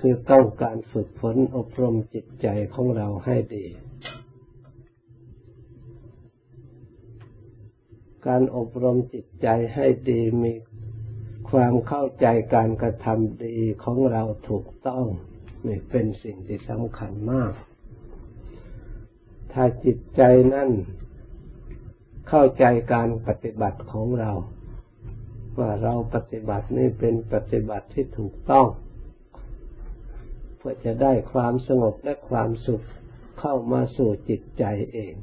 คือต้องการฝึกฝนอบรมจิตใจของเราให้ดี การอบรมจิตใจให้ดีมีความเข้าใจการกระทำดีของเราถูกต้องนี่เป็นสิ่งที่สำคัญมาก ถ้าจิตใจนั่นเข้าใจการปฏิบัติของเรา ว่าเราปฏิบัตินี่เป็นปฏิบัติที่ถูกต้อง เพื่อจะได้ความสงบและความสุขเข้ามาสู่จิตใจเอง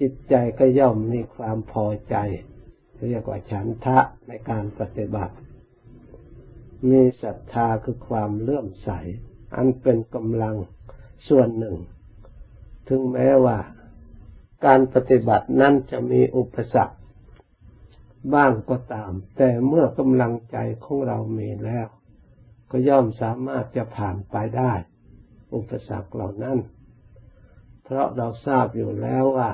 จิตใจก็ย่อมมีความพอใจ เรียกว่าฉันทะในการปฏิบัติ มีศรัทธาคือความเลื่อมใส อันเป็นกำลังส่วนหนึ่ง ถึงแม้ว่า การปฏิบัตินั้นจะมีอุปสรรคบ้างก็ตาม แต่เมื่อกำลังใจของเรามีแล้ว ก็ย่อมสามารถจะผ่านไปได้ อุปสรรคเหล่านั้น เพราะเราทราบอยู่แล้วว่า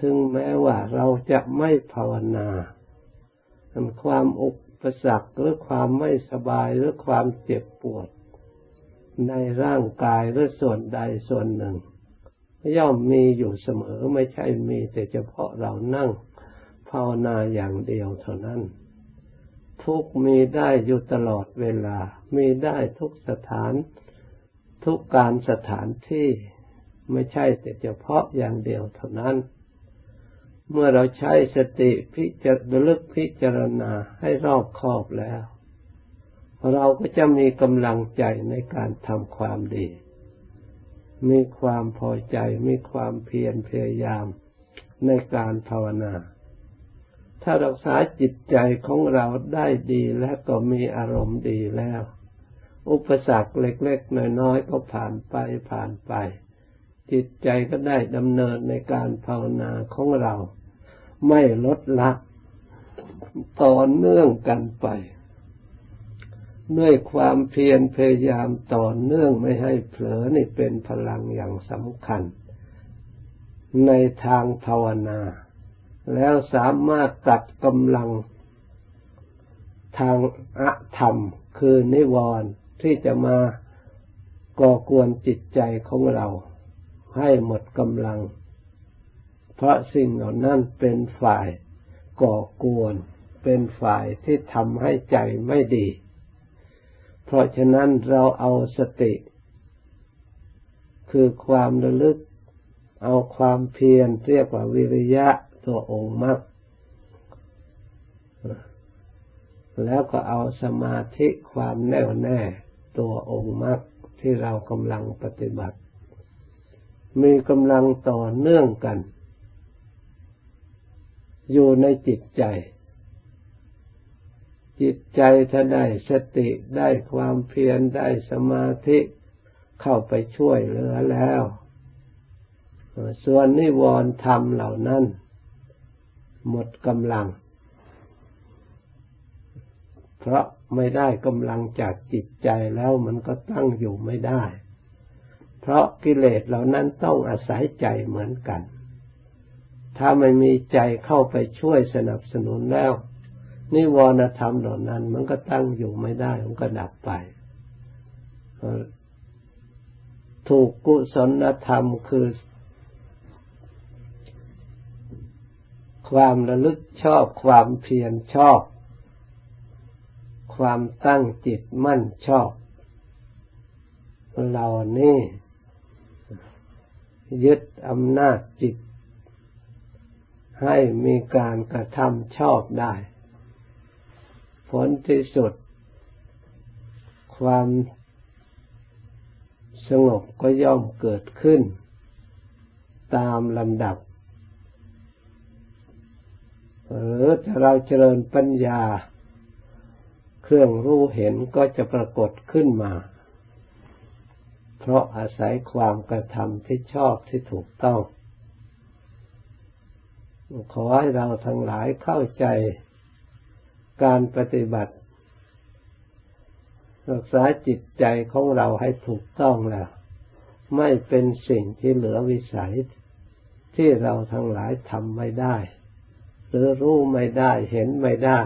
ถึงแม้ว่าเราจะไม่ภาวนาความอุปสรรคหรือความไม่สบายหรือความเจ็บปวด ในร่างกายหรือส่วนใดส่วนหนึ่ง ย่อมมีอยู่เสมอไม่ใช่มีแต่เฉพาะเรานั่งภาวนาอย่างเดียวเท่านั้น ทุกมีได้อยู่ตลอดเวลา มีได้ทุกสถาน ทุกการสถานที่ไม่ใช่แต่เฉพาะอย่างเดียวเท่านั้น เมื่อเราใช้สติพิจารลึกพิจารณาให้รอบคอบแล้ว เราก็จะมีกำลังใจในการทำความดี มีความพอใจ มีความเพียรพยายามในการภาวนา ถ้ารักษาจิตใจของเราได้ดีและก็มีอารมณ์ดีแล้ว อุปสรรคเล็กๆน้อยๆก็ผ่านไปผ่านไป จิตใจก็ได้ดำเนินในการภาวนาของเรา ไม่ลดละต่อเนื่องกันไปด้วยความเพียรพยายามต่อเนื่องไม่ให้เผลอนี่เป็นพลังอย่างสำคัญ ในทางภาวนา แล้วสามารถตัดกำลังทางอธรรม คือนิวรณ์ที่จะมาก่อกวนจิตใจของเรา ให้หมดกำลัง เพราะสิ่งเหล่านั้นเป็นฝ่ายก่อกวน เป็นฝ่ายที่ทำให้ใจไม่ดี เพราะฉะนั้นเราเอาสติ คือความระลึก เอาความเพียรเรียกว่าวิริยะ ตัวองค์มรรคแล้วก็เอาสมาธิความแน่วแน่ ตัวองค์มรรคที่เรากำลังปฏิบัติ มีกำลังต่อเนื่องกัน อยู่ในจิตใจ จิตใจถ้าได้สติได้ความเพียรได้สมาธิเข้าไปช่วยเหลือแล้ว ส่วนนิวรณ์ธรรมเหล่านั้น หมดกำลัง เพราะไม่ได้กำลังจากจิตใจแล้วมันก็ตั้งอยู่ไม่ได้ เพราะกิเลสเหล่านั้นต้องอาศัยใจเหมือนกัน ถ้าไม่มีใจเข้าไปช่วยสนับสนุนแล้วนิวรณธรรมเหล่านั้น มันก็ตั้งอยู่ไม่ได้ มันก็ดับไป ถูกกุศลธรรมคือ ความระลึกชอบ ความเพียรชอบ ความตั้งจิตมั่นชอบ เรานี่ยึดอำนาจจิต ให้มีการกระทำชอบได้ ผลที่สุด ความสงบก็ย่อมเกิดขึ้น ตามลำดับ หรือถ้าเราเจริญปัญญา เครื่องรู้เห็นก็จะปรากฏขึ้นมา เพราะอาศัยความกระทำที่ชอบที่ถูกต้อง ขอให้เราทั้งหลายเข้าใจการปฏิบัติ รักษาจิตใจของเราให้ถูกต้องแล้ว ไม่เป็นสิ่งที่เหลือวิสัยที่เราทั้งหลายทำไม่ได้ หรือรู้ไม่ได้เห็นไม่ได้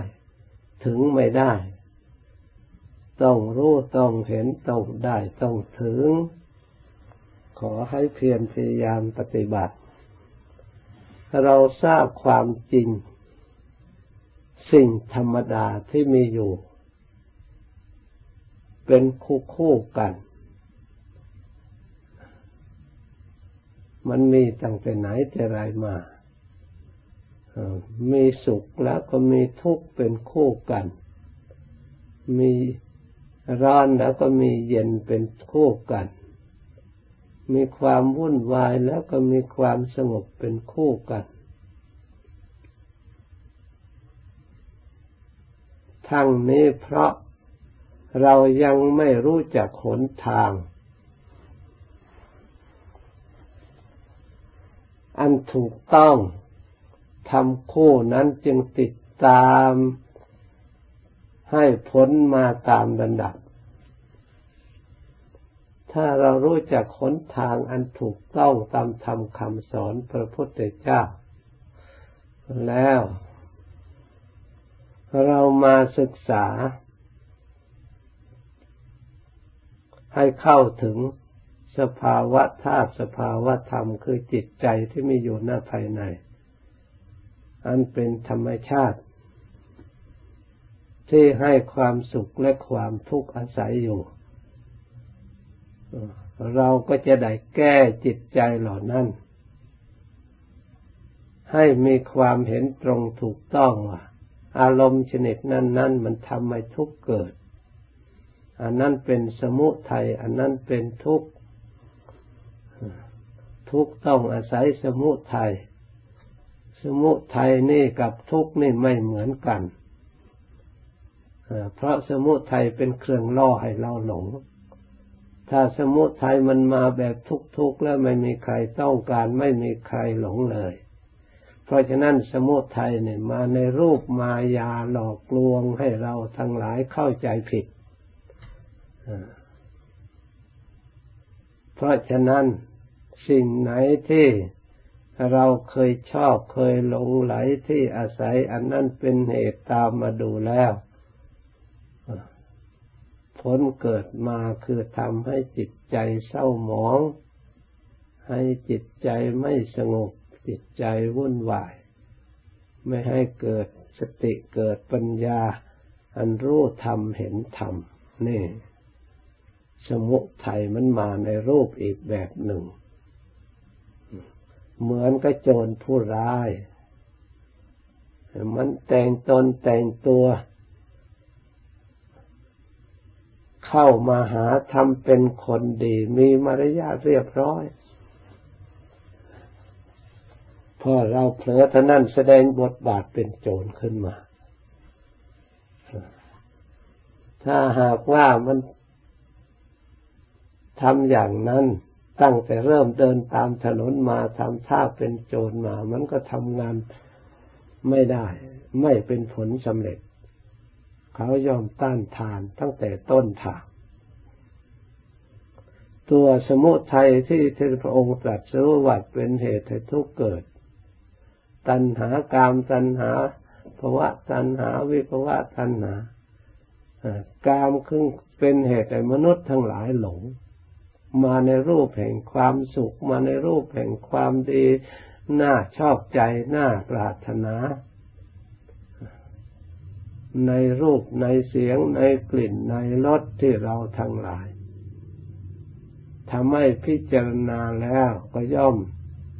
ถึงไม่ได้ ต้องรู้ต้องเห็นต้องได้ต้องถึง ขอให้เพียรพยายามปฏิบัติ เราทราบความจริง สิ่งธรรมดาที่มีอยู่ เป็นคู่คู่กันมันมีตั้งแต่ไหนแต่ไรมา มีสุขแล้วก็มีทุกข์เป็นคู่กัน มีร้อนแล้วก็มีเย็นเป็นคู่กัน มีความวุ่นวายแล้วก็มีความสงบเป็นคู่กัน ทั้งนี้เพราะเรายังไม่รู้จักหนทาง อันถูกต้อง ทำคู่นั้นจึงติดตามให้ผลมาตามระดับ ถ้าเรารู้จักขนทางอันถูกต้องตามธรรมคำสอนพระพุทธเจ้า แล้ว เรามาศึกษา ให้เข้าถึงสภาวะธาตุสภาวะธรรมคือจิตใจที่มีอยู่หน้าภายใน อันเป็นธรรมชาติ ที่ให้ความสุขและความทุกข์อาศัยอยู่ เราก็จะได้แก้จิตใจเหล่านั้น ให้มีความเห็นตรงถูกต้องว่าอารมณ์ชนิดนั้นนั้นมันทำให้ทุกข์เกิด อันนั้นเป็นสมุทัย อันนั้นเป็นทุกข์ ทุกข์ต้องอาศัยสมุทัย สมุทัยนี่กับทุกข์นี่ไม่เหมือนกัน เพราะสมุทัยเป็นเครื่องล่อให้เราหลง ถ้าสมุทัยมันมาแบบทุกข์ๆแล้วไม่มีใครต้องการไม่มีใครหลงเลย เพราะฉะนั้นสมุทัยเนี่ยมาในรูปมายาหลอกลวงให้เราทั้งหลายเข้าใจผิด เพราะฉะนั้นสิ่งไหนที่ เราเคยชอบเคยหลงไหลที่อาศัยอันนั้นเป็นเหตุตามมาดูแล้วผลเกิดมาคือทำให้จิตใจเศร้าหมอง ให้จิตใจไม่สงบ จิตใจวุ่นวาย ไม่ให้เกิดสติเกิดปัญญา อันรู้ธรรมเห็นธรรมนี่ สมุทัยมันมาในรูปอีกแบบหนึ่ง เหมือนกับโจรผู้ร้าย มันแต่งตนแต่งตัว เข้ามาหาทำเป็นคนดี มีมารยาทเรียบร้อย พอเราเผลอท่านั้นแสดงบทบาทเป็นโจรขึ้นมา ถ้าหากว่ามันทำอย่างนั้น ตั้งแต่เริ่มเดินตามถนนมาทำท่าเป็นโจรมา มันก็ทำงานไม่ได้ ไม่เป็นผลสำเร็จ เขายอมต้านทานตั้งแต่ต้นทาง ตัวสมุทัยที่ที่พระองค์ตรัสรู้ว่าเป็นเหตุให้ทุกเกิด ตัณหากามตัณหาภวะตัณหาวิภวะตัณหากามคือเป็นเหตุให้มนุษย์ทั้งหลายหลง มาในรูปแห่งความสุข มาในรูปแห่งความดีน่าชอบใจน่าปรารถนา ในรูปในเสียงในกลิ่นในรสที่เราทั้งหลายทำให้พิจารณาแล้วก็ย่อม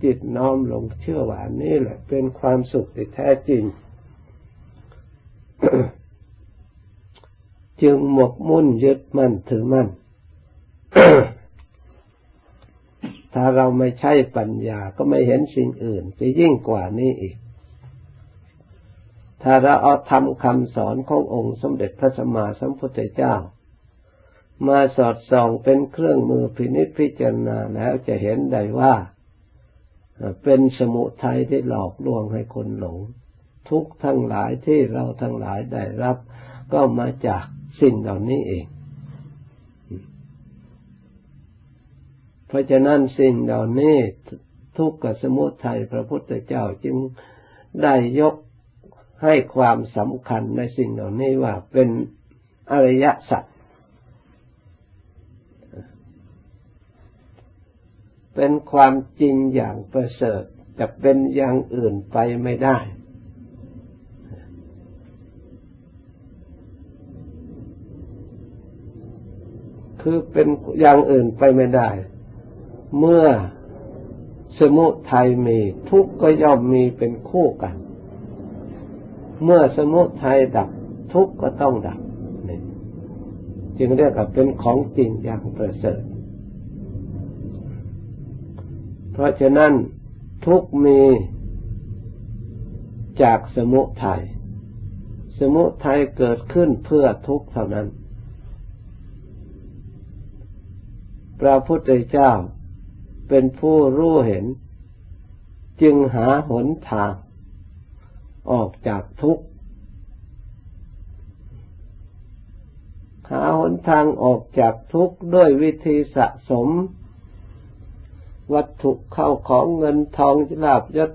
จิตน้อมลงเชื่อว่านี่แหละ เป็นความสุขที่แท้จริง จึงหมกมุ่นยึดมั่นถือมั่น ถ้าเราไม่ใช่ปัญญาก็ไม่เห็นสิ่งอื่นจะยิ่งกว่านี้อีก ถ้าเราเอาทำคำสอนขององค์สมเด็จพระสัมมาสัมพุทธเจ้า มาสอดส่องเป็นเครื่องมือพินิจพิจารณาแล้วจะเห็นได้ว่า เป็นสมุทัยที่หลอกลวงให้คนหลง ทุกทั้งหลายที่เราทั้งหลายได้รับ ก็มาจากสิ่งเหล่านี้เอง ราะฉะนั้นสิ่งเหล่านี้ทุกขสมุทัยพระพุทธเจ้าจึงได้ยกให้ความสำคัญในสิ่งเหล่านี้ว่าเป็นอริยสัจเป็นความจริงอย่างประเสริฐจะเป็นอย่างอื่นไปไม่ได้ คือเป็นอย่างอื่นไปไม่ได้ เมื่อสมุทัยมีทุกข์ก็ย่อมมีเป็นคู่กัน เมื่อสมุทัยดับทุกข์ก็ต้องดับจึงเรียกว่าเป็นของจริงอย่างประเสริฐ เพราะฉะนั้นทุกมีจากสมุทัย สมุทัยเกิดขึ้นเพื่อทุกเท่านั้น พระพุทธเจ้า เป็นผู้รู้เห็น จึงหาหนทาง ออกจากทุกข์ หาหนทางออกจากทุกข์ด้วยวิธีสะสม วัตถุเข้าของเงินทองลาบยศ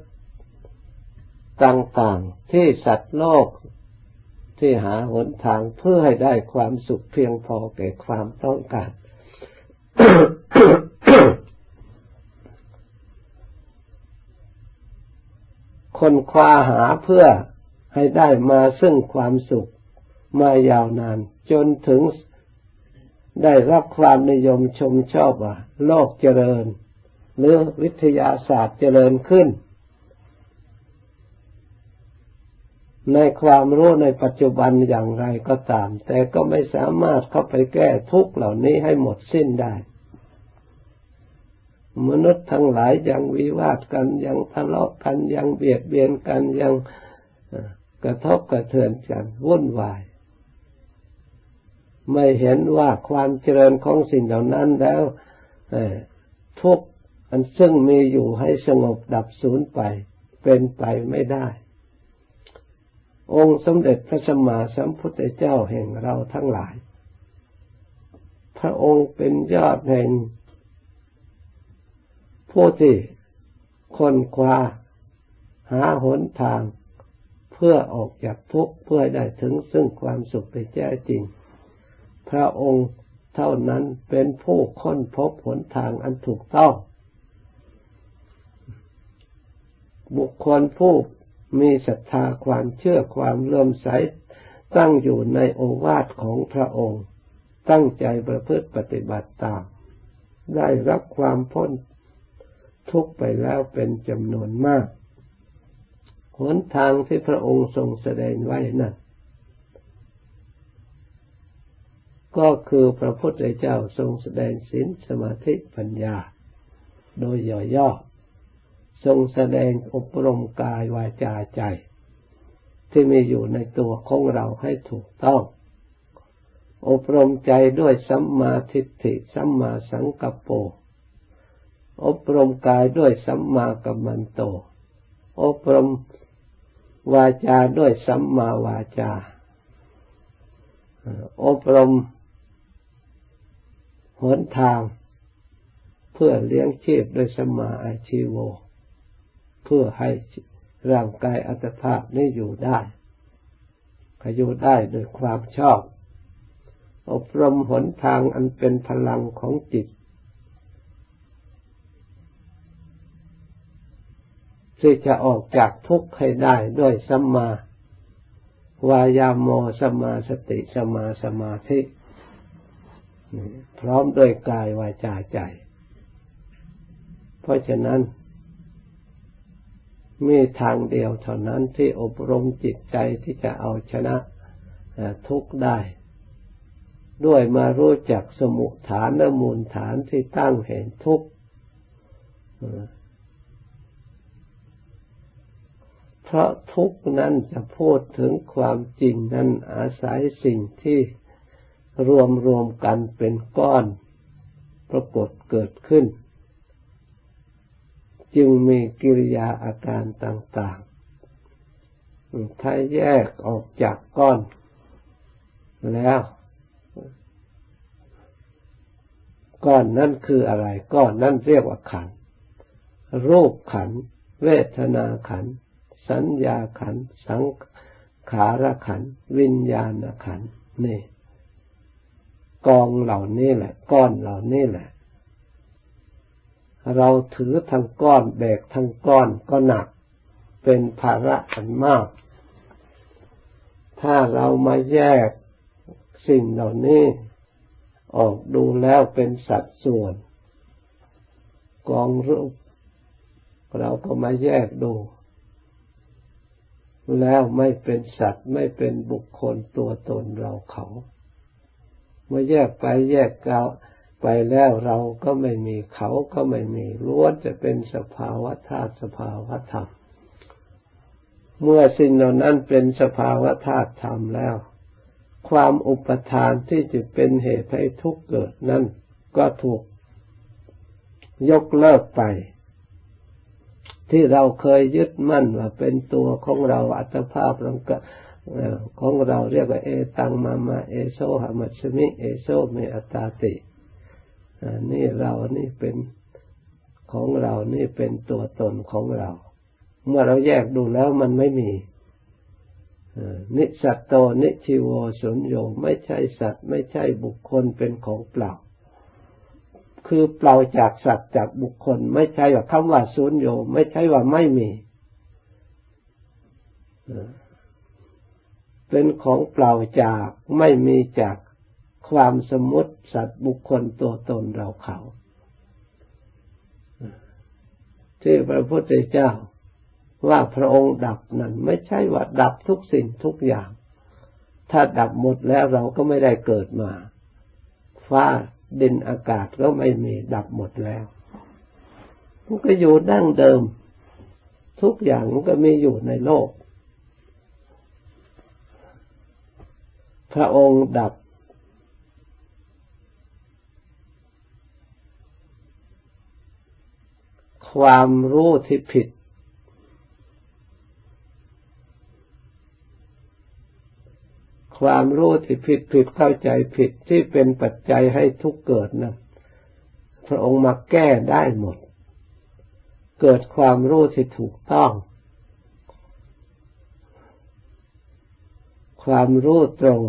ต่างๆ ที่สัตว์โลกที่หาหนทางเพื่อให้ได้ความสุขเพียงพอแก่ความต้องการ คนคว้าหาเพื่อให้ได้มาซึ่งความสุขมายาวนาน จนถึงได้รับความนิยมชมชอบว่าโลกเจริญ หรือวิทยาศาสตร์เจริญขึ้น ในความรู้ในปัจจุบันอย่างไรก็ตาม แต่ก็ไม่สามารถเข้าไปแก้ทุกเหล่านี้ให้หมดสิ้นได้ มนุษย์ทั้งหลายยังวิวาทกันยังทะเลาะกันยังเบียดเบียนกันยังกระทบกระเทือนกันวุ่นวาย ไม่เห็นว่าความเจริญของสิ่งเหล่านั้นแล้วทุกอันซึ่งมีอยู่ให้สงบดับสูญไป เป็นไปไม่ได้ องค์สมเด็จพระสัมมาสัมพุทธเจ้าแห่งเราทั้งหลาย พระองค์เป็นยอดแห่ง ผู้ที่คนคว้าหาหนทางเพื่อออกจากทุกข์เพื่อได้ถึงซึ่งความสุขที่แท้จริง พระองค์เท่านั้นเป็นผู้ค้นพบหนทางอันถูกต้อง บุคคลผู้มีศรัทธาความเชื่อความเลื่อมใสตั้งอยู่ในโอวาทของพระองค์ ตั้งใจประพฤติปฏิบัติตาม ได้รับความพ้น ทุกไปแล้วเป็นจำนวนมากหนทางที่พระองค์ทรงแสดงไว้นั้นก็คือพระพุทธเจ้าทรงแสดงศีลสมาธิปัญญา โดยย่อๆทรงแสดงอบรมกายวาจาใจ ที่มีอยู่ในตัวของเราให้ถูกต้อง อบรมใจด้วยสัมมาทิฏฐิสัมมาสังกัปโป อบรมกายด้วยสัมมากัมมันโต อบรมวาจาด้วยสัมมาวาจา อบรมหนทาง เพื่อเลี้ยงชีพด้วยสัมมาอาชีโว เพื่อให้ร่างกายอัตภาพนี้อยู่ได้อยู่ได้โดยความชอบ อบรมหนทางอันเป็นพลังของจิต ที่จะออกจากทุกข์ให้ได้ด้วยสัมมาวายาโมสัมมาสติสัมมาสมาธิพร้อมด้วยกายวาจาใจ เพราะฉะนั้น มีทางเดียวเท่านั้นที่อบรมจิตใจที่จะเอาชนะทุกข์ได้ ด้วยมารู้จักสมุฐานและมูลฐานที่ตั้งเห็นทุกข์ เพราะทุกนั้นจะพูดถึงความจริงนั้นอาศัยสิ่งที่รวมรวมกันเป็นก้อน ปรากฏเกิดขึ้น จึงมีกิริยาอาการต่างๆ ถ้าแยกออกจากก้อน แล้ว ก้อนนั้นคืออะไร ก้อนนั้นเรียกว่าขัน รูปขัน เวทนาขัน สัญญาขันสังขารขันวิญญาณขันนี่กองเหล่านี้แหละ ก้อนเหล่านี้แหละ เราถือทั้งก้อนแบกทั้งก้อนก็หนัก เป็นภาระอันมาก ถ้าเรามาแยกสิ่งเหล่านี้ออกดูแล้วเป็นสัดส่วน กองรูปเราก็มาแยกดู แล้วไม่เป็นสัตว์ไม่เป็นบุคคลตัวตนเราเขาเมื่อแยกไปแยกเกาไปแล้วเราก็ไม่มีเขาก็ไม่มีล้วนจะเป็นสภาวะธาตุสภาวะธรรม เมื่อสิ่งเหล่านั้นเป็นสภาวะธาตุธรรมแล้ว ความอุปทานที่จะเป็นเหตุให้ทุกข์เกิดนั้นก็ถูกยกเลิกไป ที่เราเคยยึดมั่นว่าเป็นตัวของเราอัตภาพรังกของเราเรียกว่าเอตังมามาเอโซหามัชมิเอโซเมอตาตินี่เรานี่เป็นของเรานี่เป็นตัวตนของเรา เมื่อเราแยกดูแล้วมันไม่มีนิสัตโตนิชิโวสุญโยไม่ใช่สัตว์ ไม่ใช่บุคคลเป็นของเปล่า คือเปล่าจากสัตว์จากบุคคล ไม่ใช่ว่าคำว่าสุญโยไม่ใช่ว่าไม่มี เป็นของเปล่าจากไม่มีจากความสมมติสัตว์บุคคลตัวตนเราเขา ที่พระพุทธเจ้าว่าพระองค์ดับนั้นไม่ใช่ว่าดับทุกสิ่งทุกอย่าง ถ้าดับหมดแล้วเราก็ไม่ได้เกิดมา ฟ้า ดินอากาศก็ไม่มีดับหมดแล้วมันก็อยู่ดั้งเดิม ทุกอย่างมันก็มีอยู่ในโลก พระองค์ดับ ความรู้ที่ผิด ความรู้ที่ผิดผิดเข้าใจผิดที่เป็นปัจจัยให้ทุกเกิดนะพระองค์มาแก้ได้หมด เกิดความรู้ที่ถูกต้อง ความรู้ตรง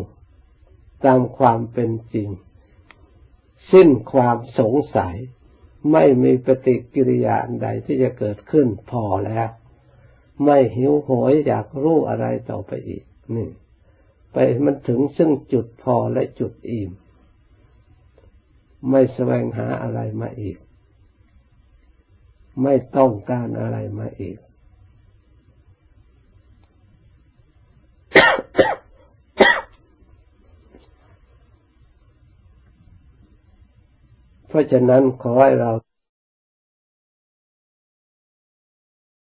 ตามความเป็นจริง สิ้นความสงสัย ไม่มีปฏิกิริยาใดที่จะเกิดขึ้นพอแล้ว ไม่หิวโหยอยากรู้อะไรต่อไปอีกนี่ ไปมันถึงซึ่งจุดพอและจุดอิ่ม ไม่แสวงหาอะไรมาอีก ไม่ต้องการอะไรมาอีก เพราะฉะนั้นขอให้เรา